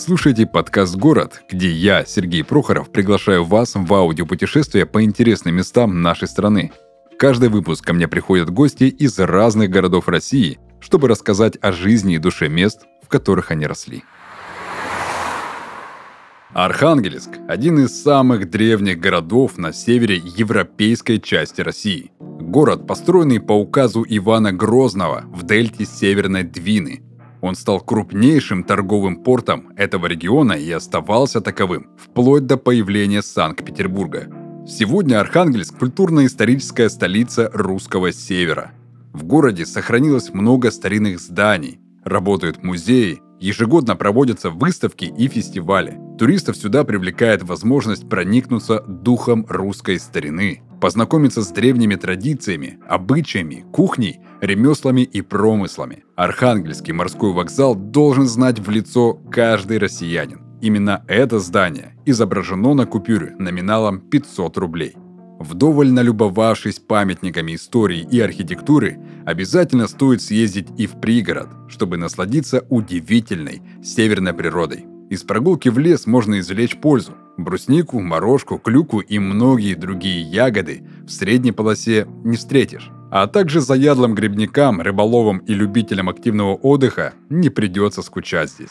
Слушаете подкаст «Город», где я, Сергей Прохоров, приглашаю вас в аудиопутешествие по интересным местам нашей страны. Каждый выпуск ко мне приходят гости из разных городов России, чтобы рассказать о жизни и душе мест, в которых они росли. Архангельск – один из самых древних городов на севере европейской части России. Город, построенный по указу Ивана Грозного в дельте Северной Двины. Он стал крупнейшим торговым портом этого региона и оставался таковым вплоть до появления Санкт-Петербурга. Сегодня Архангельск – культурно-историческая столица русского севера. В городе сохранилось много старинных зданий, работают музеи, ежегодно проводятся выставки и фестивали – Туристов сюда привлекает возможность проникнуться духом русской старины, познакомиться с древними традициями, обычаями, кухней, ремеслами и промыслами. Архангельский морской вокзал должен знать в лицо каждый россиянин. Именно это здание изображено на купюре номиналом 500 рублей. Вдоволь налюбовавшись памятниками истории и архитектуры, обязательно стоит съездить и в пригород, чтобы насладиться удивительной северной природой. Из прогулки в лес можно извлечь пользу. Бруснику, морожку, клюку и многие другие ягоды в средней полосе не встретишь. А также заядлым грибникам, рыболовам и любителям активного отдыха не придется скучать здесь.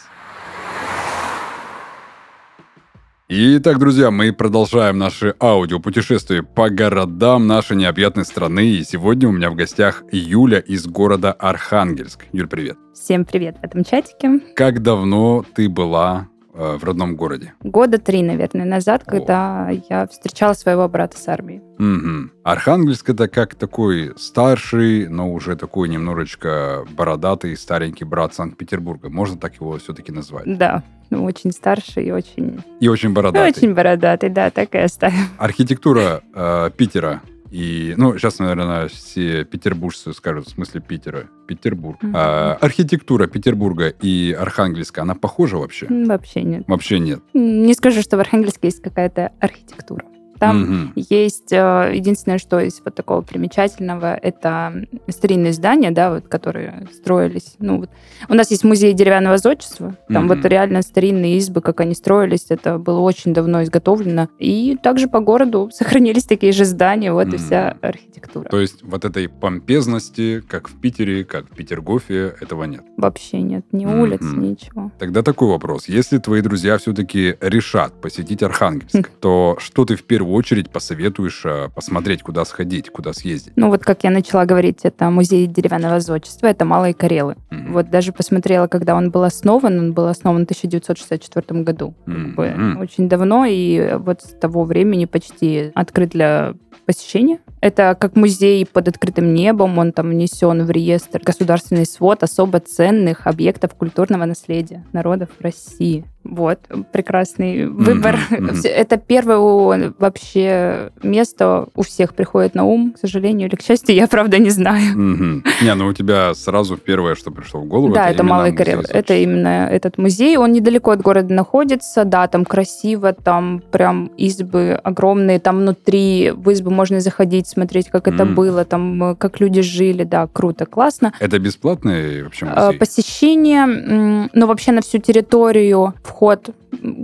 Итак, друзья, мы продолжаем наше аудиопутешествие по городам нашей необъятной страны. И сегодня у меня в гостях Юля из города Архангельск. Юль, привет. Всем привет в этом чатике. Как давно ты была э, в родном городе? Года три, наверное, назад, О. когда я встречала своего брата с армией. Угу. Архангельск это как такой старший, но уже такой немножечко бородатый старенький брат Санкт-Петербурга. Можно так его все-таки назвать? Да, ну, очень старший и очень... И очень бородатый. И очень бородатый, да, так и оставим. Архитектура э, Питера и, ну, сейчас, наверное, все петербуржцы скажут, в смысле Питера, Петербург. Mm-hmm. А, архитектура Петербурга и Архангельска, она похожа вообще? Вообще нет. Вообще нет. Не скажу, что в Архангельске есть какая-то архитектура. Там угу. есть э, единственное, что из вот такого примечательного, это старинные здания, да, вот, которые строились. Ну, вот. У нас есть музей деревянного зодчества. Там угу. вот реально старинные избы, как они строились, это было очень давно изготовлено. И также по городу сохранились такие же здания, вот угу. и вся архитектура. То есть вот этой помпезности, как в Питере, как в Петергофе, этого нет? Вообще нет. Ни угу. улиц, ничего. Тогда такой вопрос. Если твои друзья все-таки решат посетить Архангельск, то что ты в первую первую очередь посоветуешь э, посмотреть, куда сходить, куда съездить? Ну вот как я начала говорить, это музей деревянного зодчества, это Малые Карелы. Mm-hmm. Вот даже посмотрела, когда он был основан, он был основан в 1964 году. Mm-hmm. Очень давно, и вот с того времени почти открыт для посещения. Это как музей под открытым небом, он там внесен в реестр государственный свод особо ценных объектов культурного наследия народов России. Вот, прекрасный выбор. Mm-hmm, mm-hmm. Это первое вообще место у всех приходит на ум, к сожалению или к счастью, я правда не знаю. Mm-hmm. Не, ну у тебя сразу первое, что пришло в голову, да, это, это Малый Карел. Это именно этот музей. Он недалеко от города находится, да, там красиво, там прям избы огромные, там внутри в избы можно заходить, смотреть, как это mm-hmm. было, там как люди жили, да, круто, классно. Это бесплатный вообще а, музей? Посещение, ну вообще на всю территорию вход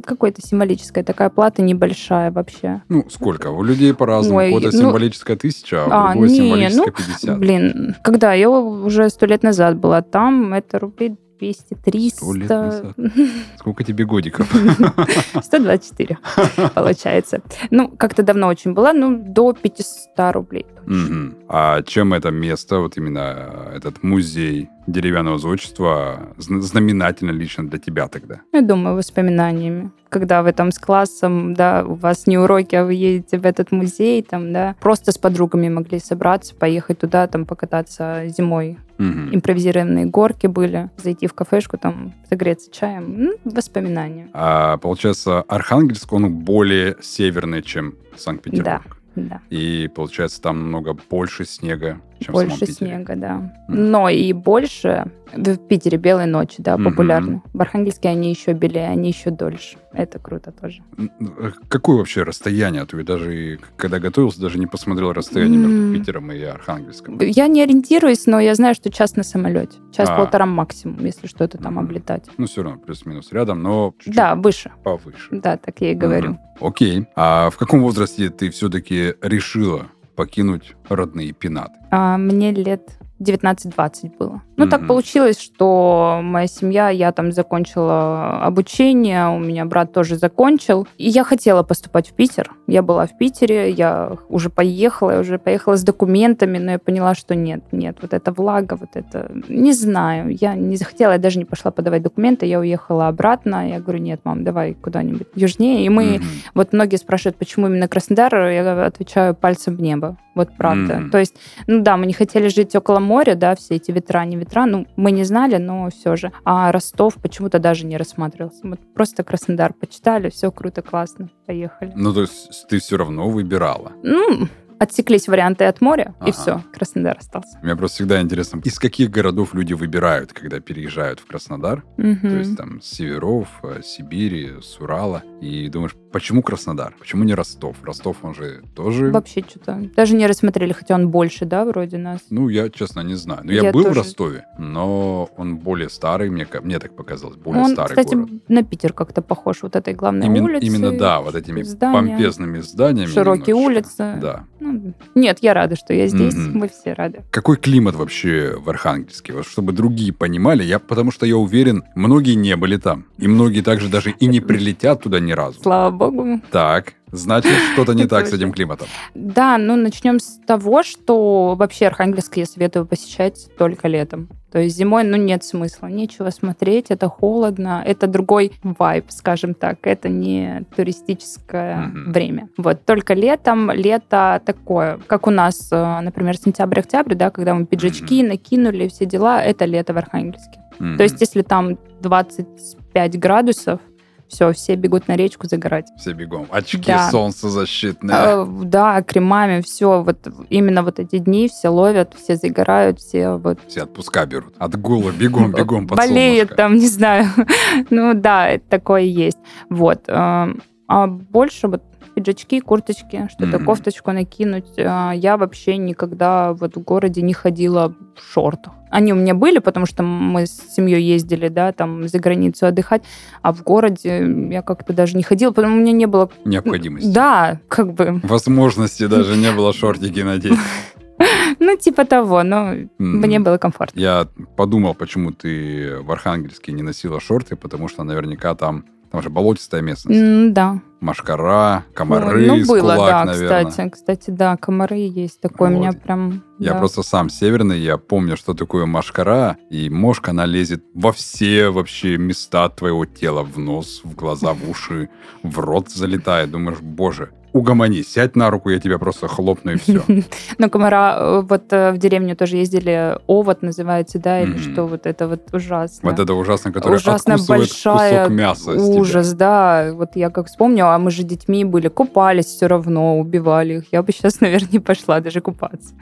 какой-то символическая такая плата небольшая вообще. Ну, сколько? У людей по-разному. Ой, Кого-то ну, символическая тысяча, а, а другой не, символическая ну, 50. Блин, когда я уже сто лет назад была там, это рублей 200, 300. лет назад. Сколько тебе годиков? 124, получается. Ну, как-то давно очень была, ну, до 500 рублей. Угу. А чем это место, вот именно этот музей деревянного зодчества знаменательно лично для тебя тогда? Я думаю, воспоминаниями. Когда вы там с классом, да, у вас не уроки, а вы едете в этот музей, там, да, просто с подругами могли собраться, поехать туда, там, покататься зимой. Угу. Импровизированные горки были, зайти в кафешку, там, согреться чаем. Ну, воспоминания. А, получается, Архангельск, он более северный, чем Санкт-Петербург. Да. Да. И получается, там намного больше снега. Чем больше снега, да. Но и больше в Питере белые ночи, да, популярны. В Архангельске они еще белее, они еще дольше. Это круто тоже. Э, какое вообще расстояние? А то я даже, когда готовился, даже не посмотрел расстояние между Питером и Архангельском. Я не ориентируюсь, но я знаю, что час на самолете. Час-полтора а. максимум, если что-то там облетать. Ну, все равно плюс-минус рядом, но чуть-чуть Да, выше. Повыше. Да, так я и говорю. Окей. А в каком возрасте ты все-таки решила покинуть родные пенаты? А, мне лет 19-20 было. Ну, mm-hmm. так получилось, что моя семья, я там закончила обучение, у меня брат тоже закончил. И я хотела поступать в Питер. Я была в Питере, я уже поехала, я уже поехала с документами, но я поняла, что нет, нет, вот это влага, вот это... Не знаю, я не захотела, я даже не пошла подавать документы, я уехала обратно. Я говорю, нет, мам, давай куда-нибудь южнее. И мы... Mm-hmm. Вот многие спрашивают, почему именно Краснодар, я отвечаю пальцем в небо. Вот правда. Mm-hmm. То есть, ну да, мы не хотели жить около моря, да, все эти ветра, не ветра, ну, мы не знали, но все же. А Ростов почему-то даже не рассматривался. Мы просто Краснодар почитали, все круто, классно, поехали. Ну, то есть ты все равно выбирала? Ну, отсеклись варианты от моря, ага. и все, Краснодар остался. Мне просто всегда интересно, из каких городов люди выбирают, когда переезжают в Краснодар? Угу. То есть там с северов, э, Сибири, с Урала. И думаешь, почему Краснодар? Почему не Ростов? Ростов, он же тоже... Вообще что-то. Даже не рассмотрели, хотя он больше, да, вроде нас? Ну, я, честно, не знаю. Ну, я, я был тоже... в Ростове, но он более старый, мне, мне так показалось, более он, старый кстати, город. на Питер как-то похож, вот этой главной Именно, улицей. Именно, да, вот этими здания, помпезными зданиями. Широкие улицы. Да. Ну, нет, я рада, что я здесь. Mm-hmm. Мы все рады. Какой климат вообще в Архангельске? Вот чтобы другие понимали, я, потому что я уверен, многие не были там. И многие также даже и не прилетят туда ни разу. Слава богу. Так, Значит, что-то не так с этим климатом. Да, ну начнем с того, что вообще Архангельск я советую посещать только летом. То есть зимой, ну, нет смысла, нечего смотреть, это холодно, это другой вайб, скажем так, это не туристическое mm-hmm. время. Вот, только летом, лето такое, как у нас, э, например, сентябрь-октябрь, да, когда мы пиджачки mm-hmm. накинули, все дела, это лето в Архангельске. Mm-hmm. То есть если там 25 градусов, все, все бегут на речку загорать. Все бегом. Очки да. солнцезащитные. Э, да, кремами, все. Вот именно вот эти дни все ловят, все загорают, все вот... Все отпуска берут. От гула бегом, бегом под Болеют там, не знаю. ну да, такое есть. Вот. Э, а больше вот пиджачки, курточки, что-то, mm-hmm. кофточку накинуть. Э, я вообще никогда вот в городе не ходила в шортах. Они у меня были, потому что мы с семьей ездили, да, там за границу отдыхать, а в городе я как-то даже не ходила, потому что у меня не было... Необходимости. Да, как бы... Возможности даже не было шортики надеть. Ну, типа того, но mm. мне было комфортно. Я подумал, почему ты в Архангельске не носила шорты, потому что наверняка там там же болотистая местность. Mm, да. Машкара, комары ну, было, кулак, да, наверное. кстати. Кстати, да, комары есть. Такое вот. у меня прям... Я да. просто сам северный, я помню, что такое машкара, и мошка, она лезет во все вообще места твоего тела, в нос, в глаза, в уши, в рот залетает. Думаешь, боже, угомони, сядь на руку, я тебя просто хлопну и все. Ну, комара, э, вот э, в деревню тоже ездили, овод называется, да, или что, вот это вот ужасно. Вот это ужасно, которое большая кусок мяса Ужас, да. Вот я как вспомню, а мы же детьми были, купались все равно, убивали их. Я бы сейчас, наверное, не пошла даже купаться.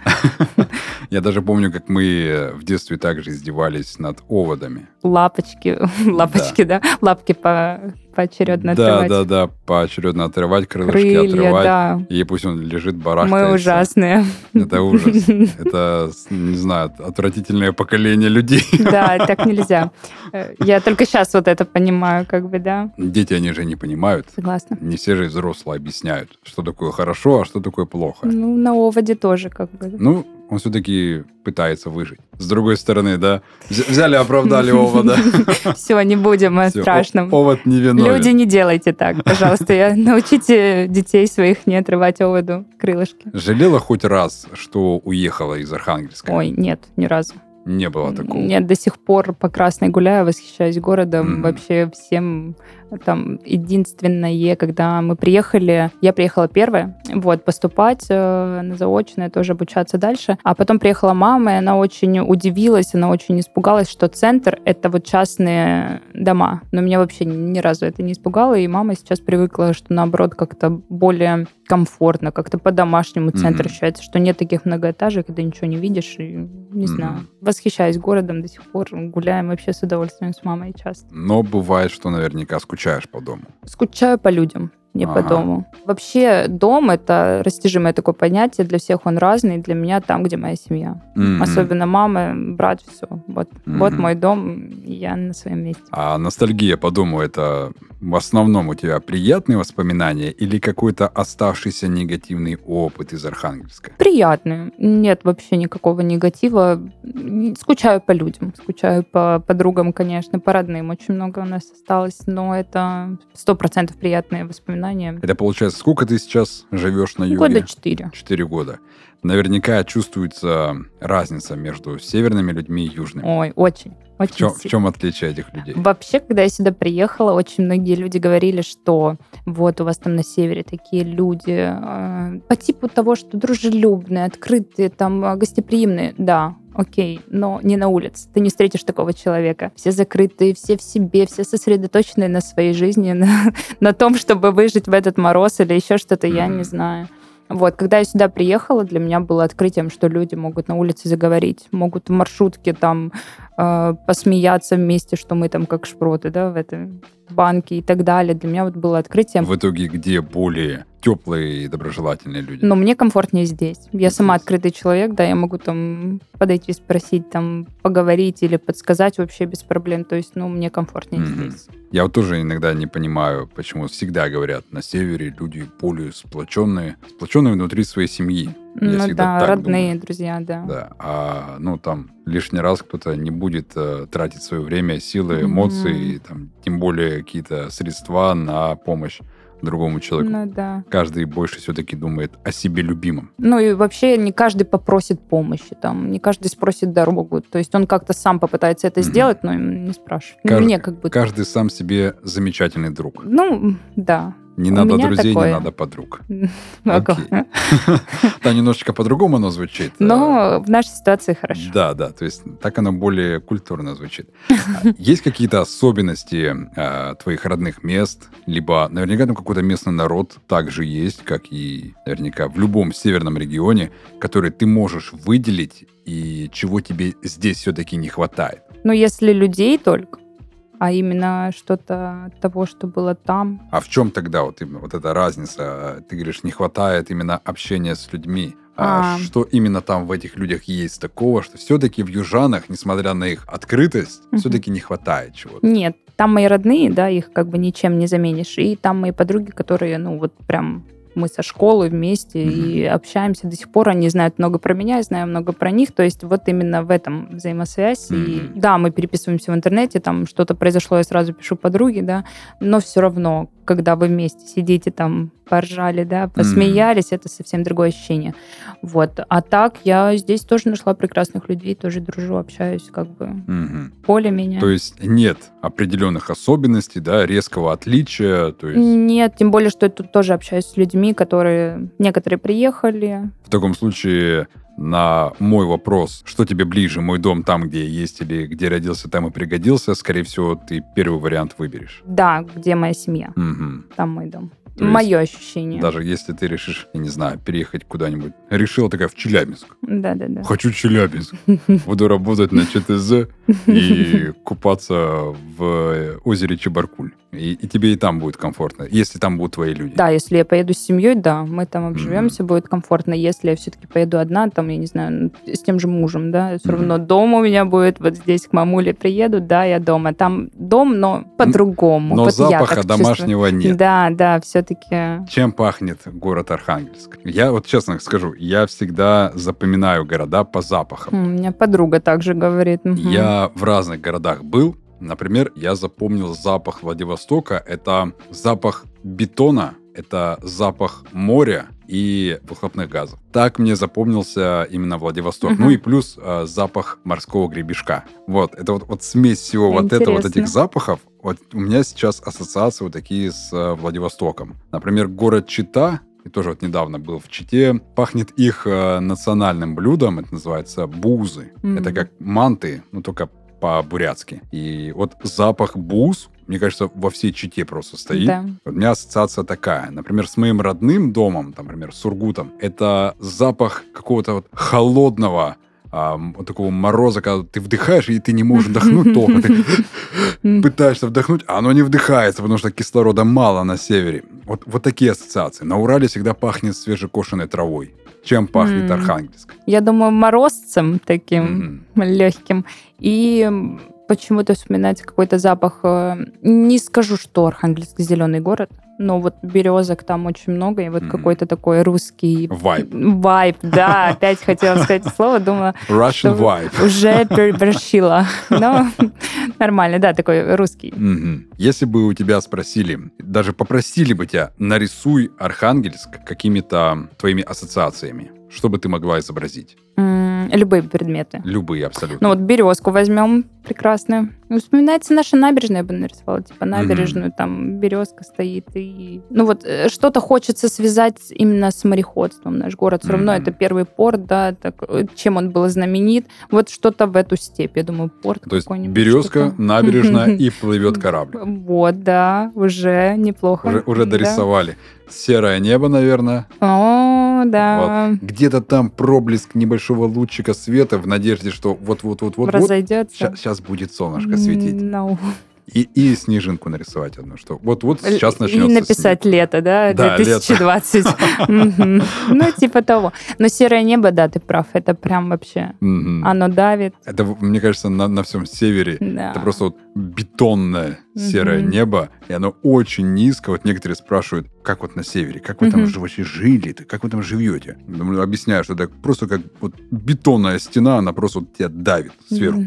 Я даже помню, как мы в детстве также издевались над оводами. Лапочки, лапочки, да, лапки по поочередно да, отрывать. Да, да, да, поочередно отрывать, крылышки Крылья, отрывать. Да. И пусть он лежит, барахтается. Мы ужасные. Это ужас. Это, не знаю, отвратительное поколение людей. Да, так нельзя. Э, я только сейчас вот это понимаю, как бы, да. Дети, они же не понимают. Согласна. Не все же взрослые объясняют, что такое хорошо, а что такое плохо. Ну, на оводе тоже, как бы. Ну, он все-таки пытается выжить. С другой стороны, да, взяли, оправдали овода. Все, не будем о страшном. Овод не виновен. Люди, не делайте так, пожалуйста. Научите детей своих не отрывать оводу крылышки. Жалела хоть раз, что уехала из Архангельска? Ой, нет, ни разу. Не было такого? Нет, до сих пор по Красной гуляю, восхищаюсь городом. Mm. Вообще всем Там единственное, когда мы приехали, я приехала первая, вот, поступать э, на заочное, тоже обучаться дальше. А потом приехала мама, и она очень удивилась, она очень испугалась, что центр — это вот частные дома. Но меня вообще ни разу это не испугало, и мама сейчас привыкла, что наоборот как-то более комфортно, как-то по-домашнему центр mm-hmm. ощущается, что нет таких многоэтажек, когда ничего не видишь, и не mm-hmm. знаю. Восхищаюсь городом до сих пор, гуляем вообще с удовольствием с мамой часто. Но бывает, что наверняка скучаешь по дому. Скучаю по людям не ага. по дому. Вообще дом — это растяжимое такое понятие, для всех он разный, для меня там, где моя семья. Mm-hmm. Особенно мама, брат, все. Вот, mm-hmm. вот мой дом, я на своем месте. А ностальгия по дому — это в основном у тебя приятные воспоминания или какой-то оставшийся негативный опыт из Архангельска? Приятные. Нет вообще никакого негатива. Скучаю по людям, скучаю по подругам, конечно, по родным. Очень много у нас осталось, но это сто процентов приятные воспоминания. Это получается, сколько ты сейчас живешь на юге? Года четыре. Четыре года наверняка чувствуется разница между северными людьми и южными. Ой, очень. Очень в, чем, в чем отличие этих людей? Вообще, когда я сюда приехала, очень многие люди говорили, что вот у вас там на севере такие люди э, по типу того, что дружелюбные, открытые, там э, гостеприимные. Да, окей, но не на улице. Ты не встретишь такого человека. Все закрытые, все в себе, все сосредоточенные на своей жизни, на, на том, чтобы выжить в этот мороз или еще что-то, mm-hmm. я не знаю. Вот, когда я сюда приехала, для меня было открытием, что люди могут на улице заговорить, могут в маршрутке там э, посмеяться вместе, что мы там как шпроты, да, в этой банке и так далее. Для меня вот было открытием. В итоге где более теплые и доброжелательные люди? Но мне комфортнее здесь. Я сама открытый человек, да, я могу там подойти, спросить, там, поговорить или подсказать вообще без проблем. То есть, ну, мне комфортнее mm-hmm. здесь. Я вот тоже иногда не понимаю, почему всегда говорят, на севере люди более сплоченные, сплоченные внутри своей семьи. Я ну да, родные, думаю. друзья, да. Да, а ну там лишний раз кто-то не будет э, тратить свое время, силы, эмоции, mm-hmm. там, тем более какие-то средства на помощь другому человеку. Ну да. Каждый больше все-таки думает о себе любимом. Ну и вообще не каждый попросит помощи, там, не каждый спросит дорогу. То есть он как-то сам попытается это mm-hmm. сделать, но не спрашивает. Каждый, Мне как бы... Каждый сам себе замечательный друг. Ну, да. Не У надо друзей, такое. не надо подруг. Да, немножечко по-другому оно звучит. Но в нашей ситуации хорошо. Да, да, то есть так оно более культурно звучит. Есть какие-то особенности а, твоих родных мест? Либо наверняка там какой-то местный народ также есть, как и наверняка в любом северном регионе, который ты можешь выделить и чего тебе здесь все-таки не хватает? Ну, если людей только, а именно что-то того, что было там. А в чем тогда вот именно вот эта разница? Ты говоришь, не хватает именно общения с людьми. А, а что именно там в этих людях есть такого, что все-таки в южанах, несмотря на их открытость, угу. все-таки не хватает чего-то? Нет, там мои родные, да, их как бы ничем не заменишь. И там мои подруги, которые, ну, вот прям мы со школы вместе mm-hmm. и общаемся до сих пор. Они знают много про меня, я знаю много про них. То есть вот именно в этом взаимосвязь. Mm-hmm. И да, мы переписываемся в интернете, там что-то произошло, я сразу пишу подруге, да, но все равно, когда вы вместе сидите там, поржали, да, посмеялись, mm-hmm. это совсем другое ощущение. Вот. А так я здесь тоже нашла прекрасных людей, тоже дружу, общаюсь, как бы mm-hmm. поле меня. То есть нет определенных особенностей, да, резкого отличия? То есть... Нет, тем более, что я тут тоже общаюсь с людьми, которые... Некоторые приехали. В таком случае на мой вопрос, что тебе ближе, мой дом там, где я есть, или где родился, там и пригодился, скорее всего, ты первый вариант выберешь. Да, где моя семья. Угу. Там мой дом. То Мое ощущение. Даже если ты решишь, я не знаю, переехать куда-нибудь. Решила такая в Челябинск. Да-да-да. Хочу Челябинск. Буду работать на ЧТЗ и купаться в озере Чебаркуль. И, и тебе и там будет комфортно, если там будут твои люди. Да, если я поеду с семьей, да, мы там обживемся, mm-hmm. будет комфортно. Если я все-таки поеду одна, там, я не знаю, с тем же мужем, да, все mm-hmm. равно дом у меня будет, вот здесь к мамуле приеду, да, я дома. Там дом, но по-другому. Но вот запаха домашнего чувствую. нет. Да, да, все-таки. Чем пахнет город Архангельск? Я вот честно скажу, я всегда запоминаю города по запахам. У меня подруга также говорит. Угу. Я в разных городах был, Например, я запомнил запах Владивостока. Это запах бетона, это запах моря, и выхлопных газов. Так мне запомнился именно Владивосток. Угу. Ну и плюс э, запах морского гребешка. Вот, это вот, вот смесь всего Интересно. вот этого, вот этих запахов. Вот у меня сейчас ассоциации вот такие с э, Владивостоком. Например, город Чита, и тоже вот недавно был в Чите, пахнет их э, национальным блюдом, это называется бузы. Mm-hmm. Это как манты, но только по-бурятски. И вот запах буз мне кажется, во всей Чите просто стоит. Да. У меня ассоциация такая. Например, с моим родным домом, там, например, с Ургутом, это запах какого-то вот холодного а, такого мороза, когда ты вдыхаешь, и ты не можешь вдохнуть толком. Ты пытаешься вдохнуть, а оно не вдыхается, потому что кислорода мало на севере. Вот, вот такие ассоциации. На Урале всегда пахнет свежекошенной травой. Чем пахнет. Архангельск? Я думаю, морозцем таким легким. И почему-то вспоминается какой-то запах. Э, не скажу, что Архангельск зеленый город, но вот березок там очень много, и вот mm-hmm. какой-то такой русский... Вайб. Вайб, да. Опять хотела сказать слово, думала... Russian vibe. Уже переборщила. Но нормально, да, такой русский. Mm-hmm. Если бы у тебя спросили, даже попросили бы тебя, нарисуй Архангельск какими-то твоими ассоциациями, что бы ты могла изобразить? Любые предметы. Любые, абсолютно. Ну вот березку возьмем, прекрасно. Ну, вспоминается наша набережная, я бы нарисовала, типа набережную, mm-hmm. там березка стоит. И... Ну вот э, что-то хочется связать именно с мореходством. Наш город все mm-hmm. равно это первый порт, да, так, э, чем он был знаменит. Вот что-то в эту степь, я думаю, порт То есть березка, набережная и плывет корабль. Вот, да, уже неплохо. Уже, уже дорисовали. Серое небо, наверное. О, да. Вот. Где-то там проблеск небольшого лучика света в надежде, что вот-вот-вот-вот. Разойдется. Сейчас будет солнышко светить. No. И, и снежинку нарисовать одну, что вот-вот сейчас начнется И написать снег. лето, да, да 2020. Ну, типа того. Но серое небо, да, ты прав, это прям вообще, оно давит. Это, мне кажется, на всем севере, это просто бетонное серое небо, и оно очень низко. Вот некоторые спрашивают, как вот на севере, как вы там вообще жили, как вы там живете? Объясняю, что это просто как вот бетонная стена, она просто вот тебя давит сверху.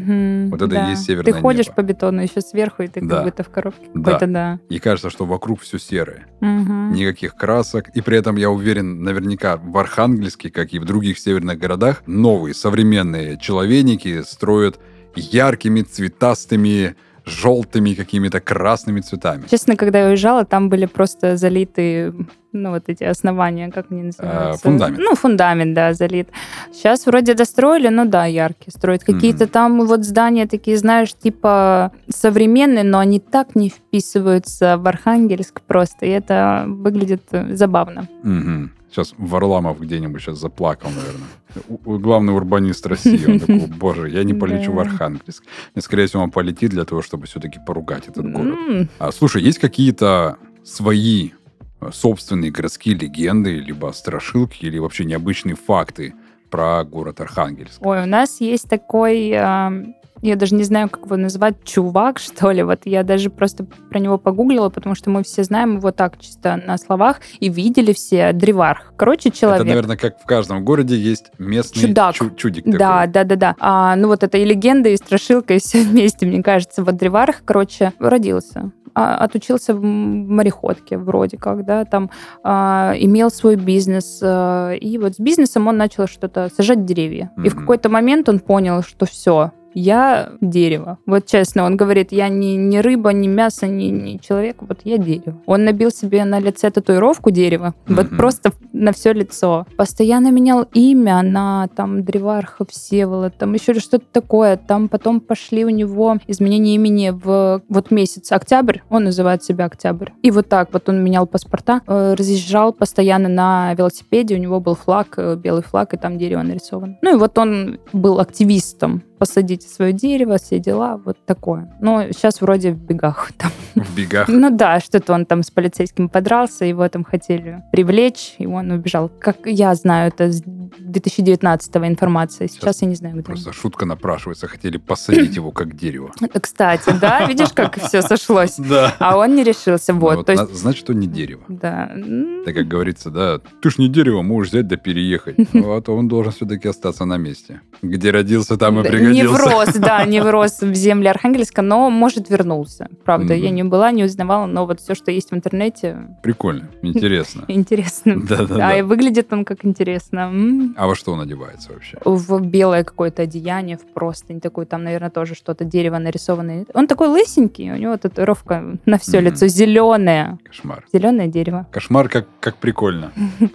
Вот это и есть северное Ты ходишь по бетону еще сверху, и ты как будто в коробке какой-то, да. И кажется, что вокруг все серое. Никаких красок. И при этом, я уверен, наверняка в Архангельске, как и в других северных городах, новые современные человейники строят яркими, цветастыми, желтыми какими-то красными цветами. Честно, когда я уезжала, там были просто залиты, ну, вот эти основания, как они называются? Э, фундамент. Ну, фундамент, да, залит. Сейчас вроде достроили, ну да, яркие строят. Какие-то mm-hmm. там вот здания такие, знаешь, типа современные, но они так не вписываются в Архангельск просто, и это выглядит забавно. Mm-hmm. Сейчас Варламов где-нибудь сейчас заплакал, наверное. Главный урбанист России. Он такой, боже, я не полечу в Архангельск. И, скорее всего, он полетит для того, чтобы все-таки поругать этот город. А, слушай, есть какие-то свои э, собственные городские легенды, либо страшилки, или вообще необычные факты про город Архангельск? Ой, у нас есть такой я даже не знаю, как его назвать, чувак, что ли. Вот я даже просто про него погуглила, потому что мы все знаем его так чисто на словах и видели все древарх. Короче, человек. Это, наверное, как в каждом городе есть местный Чудак. Чу- чудик Да, такой. да, да, да. А, ну вот это и легенда, и страшилка, и все вместе, мне кажется. Вот древарх, короче, родился а, отучился в мореходке вроде как, да, там а, имел свой бизнес, а, и вот с бизнесом он начал что-то сажать деревья. Mm-hmm. И в какой-то момент он понял, что все, я дерево. Вот честно, он говорит, я не, не рыба, не мясо, не, не человек, вот я дерево. Он набил себе на лице татуировку дерева, mm-hmm. вот просто на все лицо. Постоянно менял имя на там Древарха Всеволод, там еще что-то такое. Там потом пошли у него изменения имени в вот месяц октябрь, он называет себя Октябрь. И вот так вот он менял паспорта, э, разъезжал постоянно на велосипеде, у него был флаг, э, белый флаг, и там дерево нарисовано. Ну и вот он был активистом посадите свое дерево, все дела, вот такое. Но сейчас вроде в бегах там. В бегах? Ну да, что-то он там с полицейским подрался, его там хотели привлечь, и он убежал. Как я знаю, это с 2019 информация. Сейчас, Сейчас я не знаю, где. Просто шутка напрашивается. Хотели посадить его как дерево. Кстати, да, видишь, как все сошлось? Да. А он не решился. Ну вот. Значит, он не дерево. Да. Так как говорится, да, ты ж не дерево, можешь взять да переехать. Вот он должен все-таки остаться на месте. Где родился, там и пригодился. Не врос, да, не врос в земле Архангельска, но, может, вернулся. Правда, я не была, не узнавала, но вот все, что есть в интернете... Прикольно, интересно. Интересно. Да-да-да. А и выглядит он как интересно. А во что он одевается вообще? В белое какое-то одеяние, в простынь такой, там, наверное, тоже что-то дерево нарисованное. Он такой лысенький, у него татуировка на все лицо зеленое. Кошмар. Зеленое дерево. Кошмар, как, как прикольно.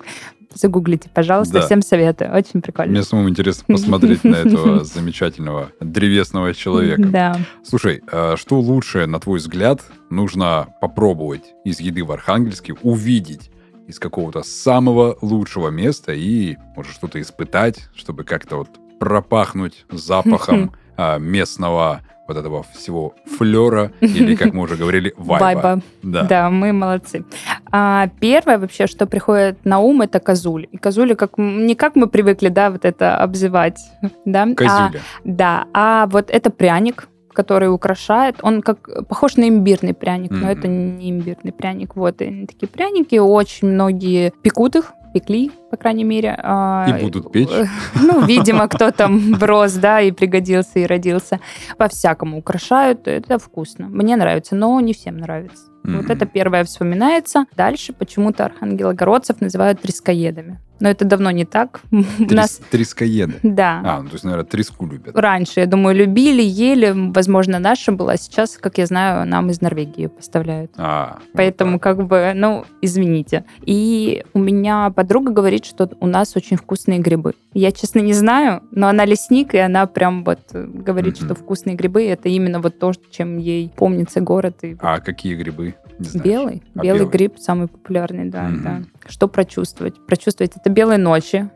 Загуглите, пожалуйста, да. всем советую. Очень прикольно. Мне самому интересно посмотреть на этого замечательного древесного человека. Да. Слушай, а что лучше, на твой взгляд, нужно попробовать из еды в Архангельске, увидеть из какого-то самого лучшего места и, может, что-то испытать, чтобы как-то вот пропахнуть запахом а, местного вот этого всего флера, или, как мы уже говорили, вайба. Вайба. Да. да, мы молодцы. А, первое вообще, что приходит на ум, это козуль. И козули, как, не как мы привыкли, да, вот это обзывать. Да? Козюля. А, да, а вот это пряник, который украшает. Он как похож на имбирный пряник, mm-hmm. но это не имбирный пряник. Вот и такие пряники. Очень многие пекут их, пекли, по крайней мере. А, и будут печь? Ну, видимо, кто там брос, да, и пригодился, и родился. По-всякому украшают. Это вкусно. Мне нравится, но не всем нравится. Mm-hmm. Вот это первое вспоминается. Дальше почему-то архангелогородцев называют трескоедами. Но это давно не так. Трес, нас... Трескоеды? Да. А, ну, то есть, наверное, треску любят. Раньше, я думаю, любили, ели. Возможно, наша была. Сейчас, как я знаю, нам из Норвегии поставляют. А, Поэтому, вот как бы, ну, извините. И у меня подруга говорит, что у нас очень вкусные грибы. Я, честно, не знаю, но она лесник, и она прям вот говорит, mm-hmm. что вкусные грибы — это именно вот то, чем ей помнится город. И... А какие грибы? Белый. А белый, белый гриб самый популярный, да, mm-hmm. да. Что прочувствовать? Прочувствовать это белые ночи.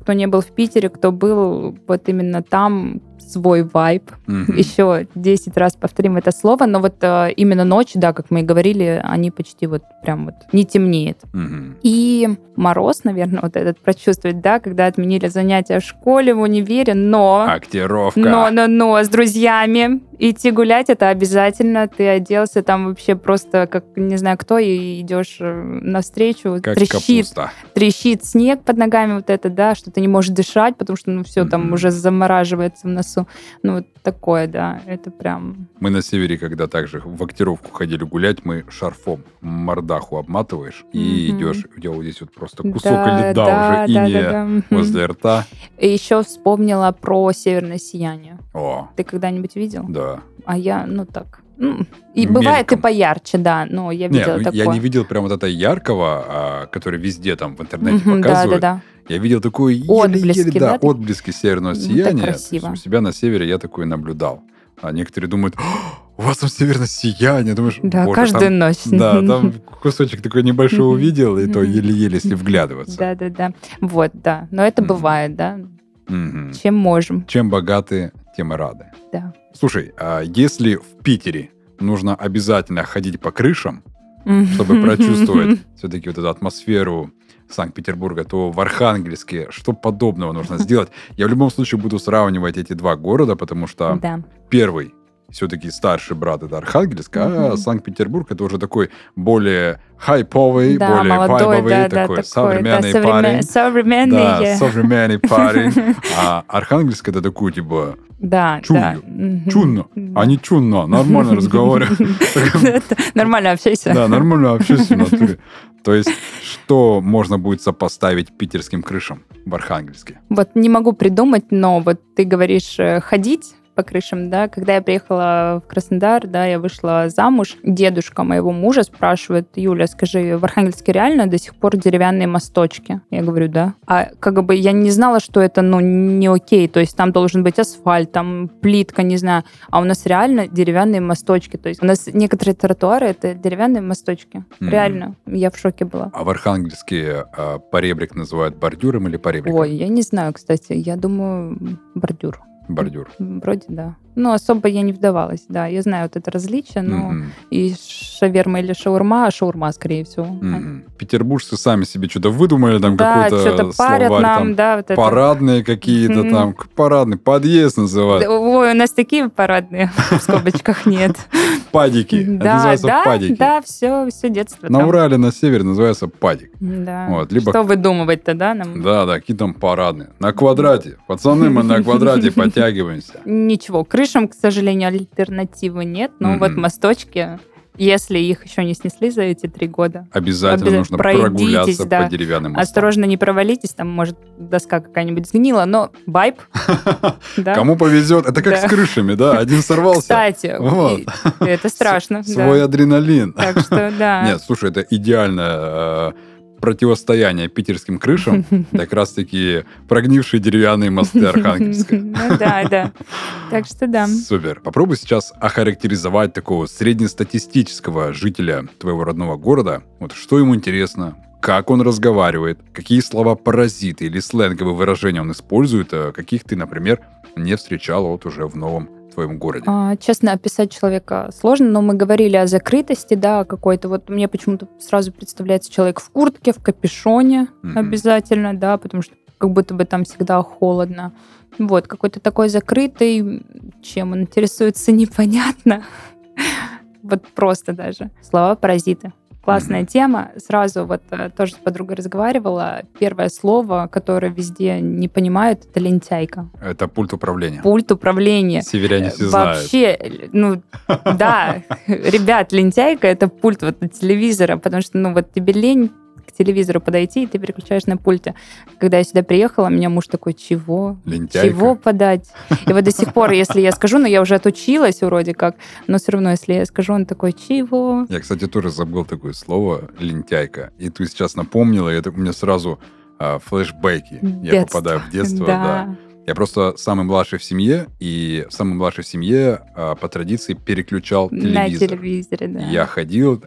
Кто не был в Питере, кто был вот именно там, свой вайб. Mm-hmm. Еще 10 раз повторим это слово, но вот э, именно ночи, да, как мы и говорили, они почти вот прям вот не темнеет. Mm-hmm. И мороз, наверное, вот этот прочувствовать, да, когда отменили занятия в школе, в универе, но... Актировка. Но, но, но с друзьями идти гулять, это обязательно. Ты оделся там вообще просто как не знаю кто, и идешь э, навстречу. Как трещит, капуста. трещит снег под ногами вот это, да, что ты не можешь дышать, потому что, ну, все mm-hmm. там уже замораживается в носу. Ну, вот такое, да, это прям... Мы на севере, когда также в актировку ходили гулять, мы шарфом мордаху обматываешь mm-hmm. и идешь, у тебя вот здесь вот просто кусок да, льда да, уже да, иния да, да. возле рта. И еще вспомнила про северное сияние. О. Ты когда-нибудь видел? Да. А я, ну так, и бывает и поярче, да, но я видела Нет, такое. Я не видел прям вот это яркого, а, который везде там в интернете угу, показывают. Да, да, да. Я видел такое отблески, да, да, отблески северного сияния. У себя на севере я такое наблюдал. А некоторые думают, у вас там северное сияние. Думаешь, да, каждую там, ночь. Да, там кусочек такой небольшой увидел, и то еле-еле, если вглядываться. Да, да, да. Вот, да. Но это бывает, да. Чем можем. Чем богаты, тем и рады. Да. Слушай, а если в Питере нужно обязательно ходить по крышам, чтобы прочувствовать все-таки вот эту атмосферу Санкт-Петербурга, то в Архангельске что подобного нужно сделать? Я в любом случае буду сравнивать эти два города, потому что да. первый все-таки старший брат это Архангельск, mm-hmm. а Санкт-Петербург это уже такой более хайповый, да, более молодой, вайбовый, да, такой, да, современный да, парень. Современный. Да, современный парень. А Архангельск это такой, типа, да, чую, да. чунно, а не чунно, нормально разговариваю. Нормально общайся. Да, нормально общайся в натуре. То есть, что можно будет сопоставить питерским крышам в Архангельске? Вот не могу придумать, но вот ты говоришь э, ходить, по крышам, да. Когда я приехала в Краснодар, да, я вышла замуж, дедушка моего мужа спрашивает, Юля, скажи, в Архангельске реально до сих пор деревянные мосточки? Я говорю, да. А как бы я не знала, что это, ну, не окей, то есть там должен быть асфальт, там плитка, не знаю, а у нас реально деревянные мосточки, то есть у нас некоторые тротуары это деревянные мосточки, mm-hmm. реально, я в шоке была. А в Архангельске а, поребрик называют бордюром или поребриком? Ой, я не знаю, кстати, я думаю, бордюр. Бордюр. Вроде да. Ну, особо я не вдавалась, да. Я знаю вот это различие, но угу. и шаверма или шаурма, а шаурма, скорее всего. Угу. Петербуржцы сами себе что-то выдумали, там да, какой-то парят словарь, нам, там, да, вот это. парадные какие-то там, парадный подъезд называют. Ой, у нас такие парадные в скобочках нет. Падики. Да, да, падики. Да, все, все детство. На Урале, на севере называется падик. Да. Вот, либо... Что выдумывать-то, да? Нам? Да, да, какие там парадные. На квадрате. Пацаны, мы на квадрате подтягиваемся. Ничего, крышам, к сожалению, альтернативы нет, но вот мосточки если их еще не снесли за эти три года. Обязательно, обязательно нужно прогуляться да. по деревянным мостам. Осторожно, не провалитесь, там может доска какая-нибудь сгнила, но байп. Кому повезет, это как с крышами, да, один сорвался. Кстати, это страшно. Свой адреналин. Так что, да. Нет, слушай, это идеально э, противостояние питерским крышам, как раз-таки прогнившие деревянные мосты Архангельска. Ну да, да. Так что да. Супер. Попробуй сейчас охарактеризовать такого среднестатистического жителя твоего родного города. Вот что ему интересно, как он разговаривает, какие слова паразиты или сленговые выражения он использует, а каких ты, например, не встречала вот уже в новом твоем городе? А, честно, описать человека сложно, но мы говорили о закрытости, да, какой-то. Вот мне почему-то сразу представляется человек в куртке, в капюшоне mm-hmm. обязательно, да, потому что как будто бы там всегда холодно. Вот, какой-то такой закрытый, чем он интересуется, непонятно. Вот просто даже. Слова паразиты. Классная mm-hmm. тема. Сразу вот э, тоже с подругой разговаривала. Первое слово, которое везде не понимают, это лентяйка. Это пульт управления. Пульт управления. Северяне все знают. Вообще, ну, да, ребят, лентяйка это пульт вот телевизора, потому что, ну, вот тебе лень к телевизору подойти, и ты переключаешь на пульте. Когда я сюда приехала, меня муж такой, чего? Лентяйка. Чего подать? И вот до сих пор, если я скажу, но я уже отучилась вроде как, но все равно, если я скажу, он такой, чего? Я, кстати, тоже забыл такое слово лентяйка. И ты сейчас напомнила, и это у меня сразу а, флешбеки. Детство. Я попадаю в детство, да. да. Я просто самый младший в семье, и самый младший в семье а, по традиции переключал телевизор. На телевизоре, да. Я ходил,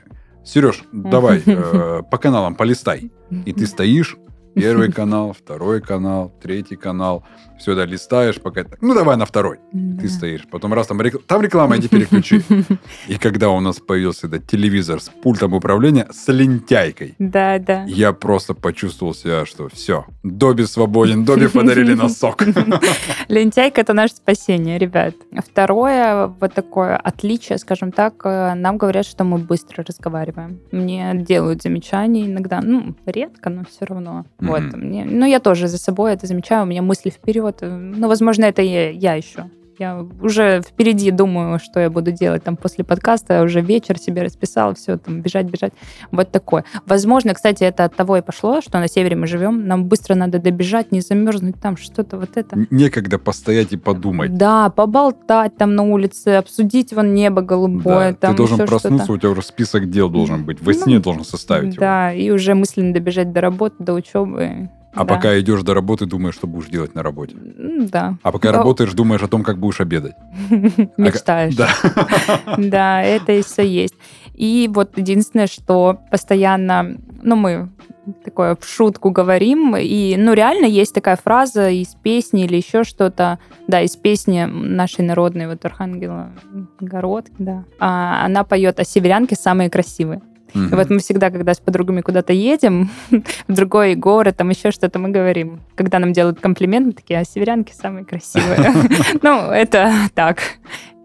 Сереж, давай э, по каналам полистай. И ты стоишь, первый канал, второй канал, третий канал. Все, да, листаешь, пока... Ну, давай на второй. Да. Ты стоишь. Потом раз там, рекл... там реклама, иди переключи. И когда у нас появился этот телевизор с пультом управления, с лентяйкой. Да, да. Я просто почувствовал себя, что все, Доби свободен, Доби подарили носок. Лентяйка – это наше спасение, ребят. Второе, вот такое отличие, скажем так, э, нам говорят, что мы быстро разговариваем. Мне делают замечания иногда, ну, редко, но все равно. Вот. Мне, ну, я тоже за собой это замечаю, у меня мысли вперед вот, ну, возможно, это я, я еще. Я уже впереди думаю, что я буду делать там после подкаста, уже вечер себе расписал, все, там, бежать, бежать. Вот такое. Возможно, кстати, это от того и пошло, что на севере мы живем, нам быстро надо добежать, не замерзнуть там, что-то вот это. Некогда постоять и подумать. Да, поболтать там на улице, обсудить вон небо голубое. Да, там ты должен проснуться, у тебя уже список дел должен быть, во ну, сне должен составить Да, его. и уже мысленно добежать до работы, до учебы. А да. пока идешь до работы, думаешь, что будешь делать на работе. Да. А пока Но... работаешь, думаешь о том, как будешь обедать. Мечтаешь. Да. Да, это и все есть. И вот единственное, что постоянно, ну, мы такое в шутку говорим, и, ну, реально есть такая фраза из песни или еще что-то, да, из песни нашей народной, вот Архангела Городки, да, а, она поет о северянке самые красивые. Mm-hmm. И вот мы всегда, когда с подругами куда-то едем, в другой город, там еще что-то, мы говорим. Когда нам делают комплимент, мы такие, а северянки самые красивые. Ну, это так.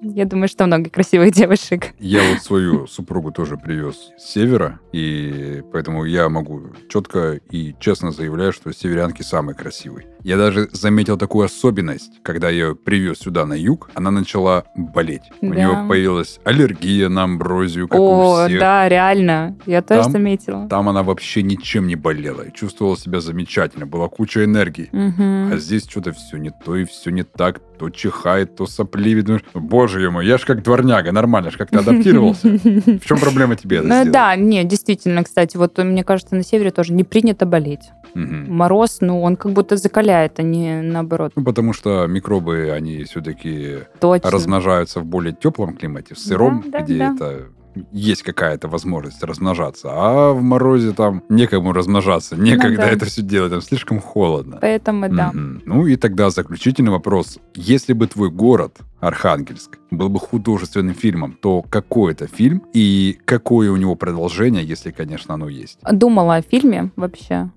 Я думаю, что много красивых девушек. Я вот свою супругу тоже привез с севера, и поэтому я могу четко и честно заявлять, что северянки самые красивые. Я даже заметил такую особенность, когда я ее привез сюда на юг, она начала болеть. Да. У нее появилась аллергия на амброзию, как О, у всех. да, реально. Я тоже там, заметила. Там она вообще ничем не болела и чувствовала себя замечательно. Была куча энергии. Угу. А здесь что-то все не то и все не так. То чихает, то сопливит. Думаешь, боже мой, я ж как дворняга, нормально, ж как-то адаптировался. В чем проблема тебе это ну, Да, нет, действительно, кстати, вот мне кажется, на севере тоже не принято болеть. Мороз, ну, он как будто закаляет закаляет, а не наоборот. Ну, потому что микробы, они все-таки размножаются в более теплом климате, в сыром, да, да, где да. это есть какая-то возможность размножаться, а в морозе там некому размножаться, некогда ну, да. это все делать, там слишком холодно. Поэтому да. Mm-hmm. Ну и тогда заключительный вопрос. Если бы твой город, Архангельск, был бы художественным фильмом, то какой это фильм и какое у него продолжение, если, конечно, оно есть? Думала о фильме вообще.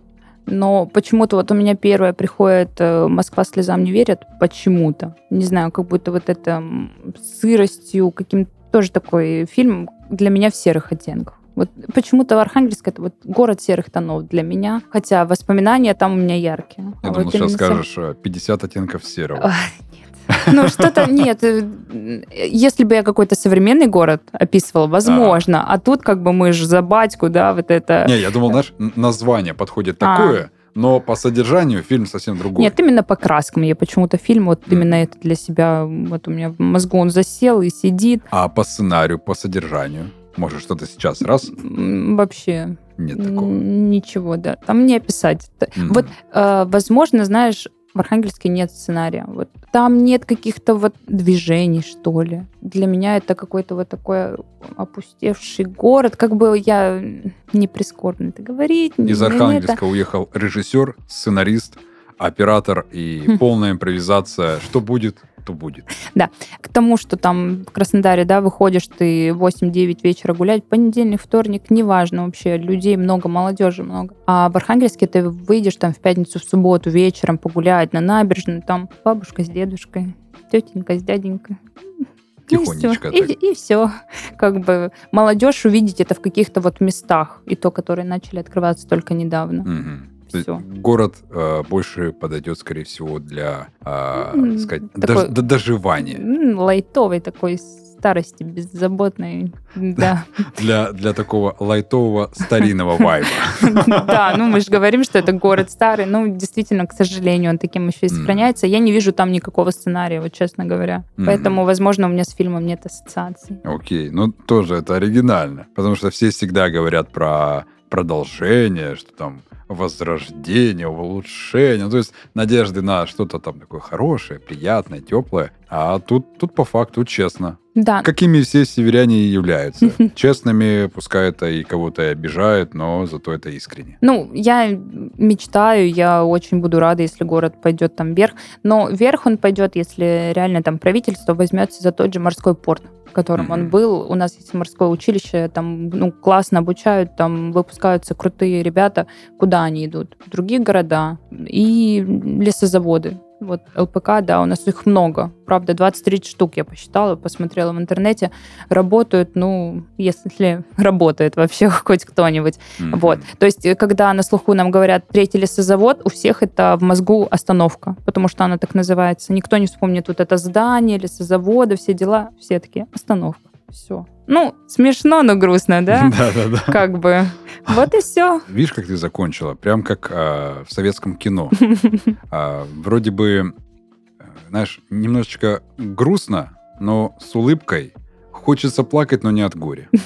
Но почему-то вот у меня первое приходит э, «Москва слезам не верит» почему-то. Не знаю, как будто вот это сыростью, каким-то тоже такой фильм для меня в серых оттенках. Вот почему-то Архангельск это вот город серых тонов для меня, хотя воспоминания там у меня яркие. Я а думал, вот сейчас скажешь 50 э, оттенков серого. Нет. Ну, что-то нет. Э, если бы я какой-то современный город описывала, возможно. А, а тут как бы мы же за батьку, да, вот это... Не, я думал, знаешь, название подходит а. такое, но по содержанию фильм совсем другой. Нет, именно по краскам. Я почему-то фильм вот mm. именно это для себя, вот у меня в мозгу он засел и сидит. А по сценарию, по содержанию? Может, что-то сейчас раз? Вообще. Нет такого. Ничего, да. Там не описать. Mm. Вот, э, возможно, знаешь, в Архангельске нет сценария. Вот там нет каких-то вот движений, что ли. Для меня это какой-то вот такой опустевший город. Как бы я не прискорбно это говорить. Из Архангельска это... уехал режиссер, сценарист, оператор и полная импровизация. Что будет? то будет. Да. К тому, что там в Краснодаре, да, выходишь ты 8-9 вечера гулять, понедельник, вторник, неважно вообще, людей много, молодежи много. А в Архангельске ты выйдешь там в пятницу, в субботу вечером погулять на набережную, там бабушка с дедушкой, тетенька с дяденькой. Тихонечко. И все. И, и все. Как бы молодежь увидеть это в каких-то вот местах, и то, которые начали открываться только недавно. Угу. Все. Город э, больше подойдет, скорее всего, для, э, сказать, такой, дож, доживания. Лайтовый такой старости, беззаботной, да. Для, для такого лайтового старинного вайба. Да, ну мы же говорим, что это город старый, ну действительно, к сожалению, он таким еще и сохраняется. Я не вижу там никакого сценария, вот честно говоря. Поэтому, возможно, у меня с фильмом нет ассоциаций. Окей, ну тоже это оригинально, потому что все всегда говорят про продолжение, что там возрождение, улучшение. Ну, то есть надежды на что-то там такое хорошее, приятное, теплое. А тут, тут по факту честно. Да. Какими все северяне и являются. Честными, пускай это и кого-то обижает, но зато это искренне. Ну, я мечтаю, я очень буду рада, если город пойдет там вверх. Но вверх он пойдет, если реально там правительство возьмется за тот же морской порт в котором mm-hmm. он был. У нас есть морское училище, там ну, классно обучают, там выпускаются крутые ребята. Куда они идут? В другие города и лесозаводы. Вот ЛПК, да, у нас их много. Правда, 20-30 штук я посчитала, посмотрела в интернете. Работают, ну, если работает вообще хоть кто-нибудь. Mm-hmm. Вот. То есть, когда на слуху нам говорят третий лесозавод, у всех это в мозгу остановка, потому что она так называется. Никто не вспомнит вот это здание, лесозавода, все дела. Все такие, остановка. Все. Ну, смешно, но грустно, да? Да, да, да. Как бы. Вот и все. Видишь, как ты закончила? Прям как а, в советском кино. А, вроде бы, знаешь, немножечко грустно, но с улыбкой. Хочется плакать, но не от горя.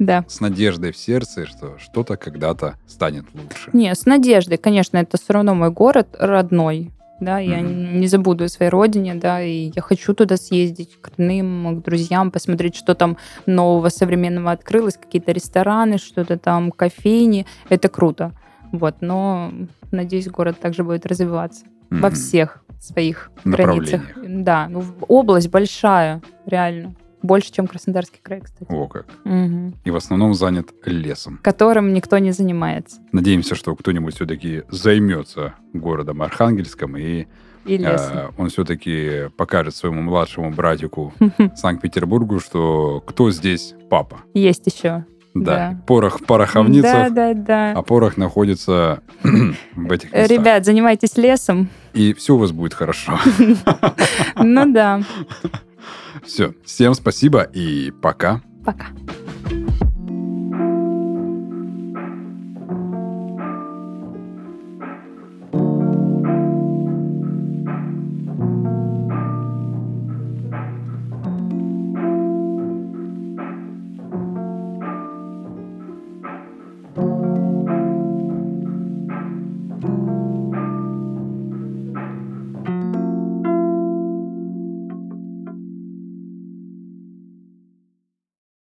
Да. С надеждой в сердце, что что-то когда-то станет лучше. Не, с надеждой, конечно, это все равно мой город родной да, я mm-hmm. не забуду о своей родине, да, и я хочу туда съездить к родным, к друзьям, посмотреть, что там нового, современного открылось, какие-то рестораны, что-то там, кофейни, это круто, вот, но, надеюсь, город также будет развиваться mm-hmm. во всех своих границах. Да, ну, область большая, реально. Больше, чем Краснодарский край, кстати. О, как. Угу. И в основном занят лесом. Которым никто не занимается. Надеемся, что кто-нибудь все-таки займется городом Архангельском и и э, он все-таки покажет своему младшему братику Санкт-Петербургу, что кто здесь папа. Есть еще. Да, да. порох в пороховницах, да, да, да. а порох находится в этих местах. Ребят, занимайтесь лесом. И все у вас будет хорошо. Ну да. Все, всем спасибо и пока. Пока.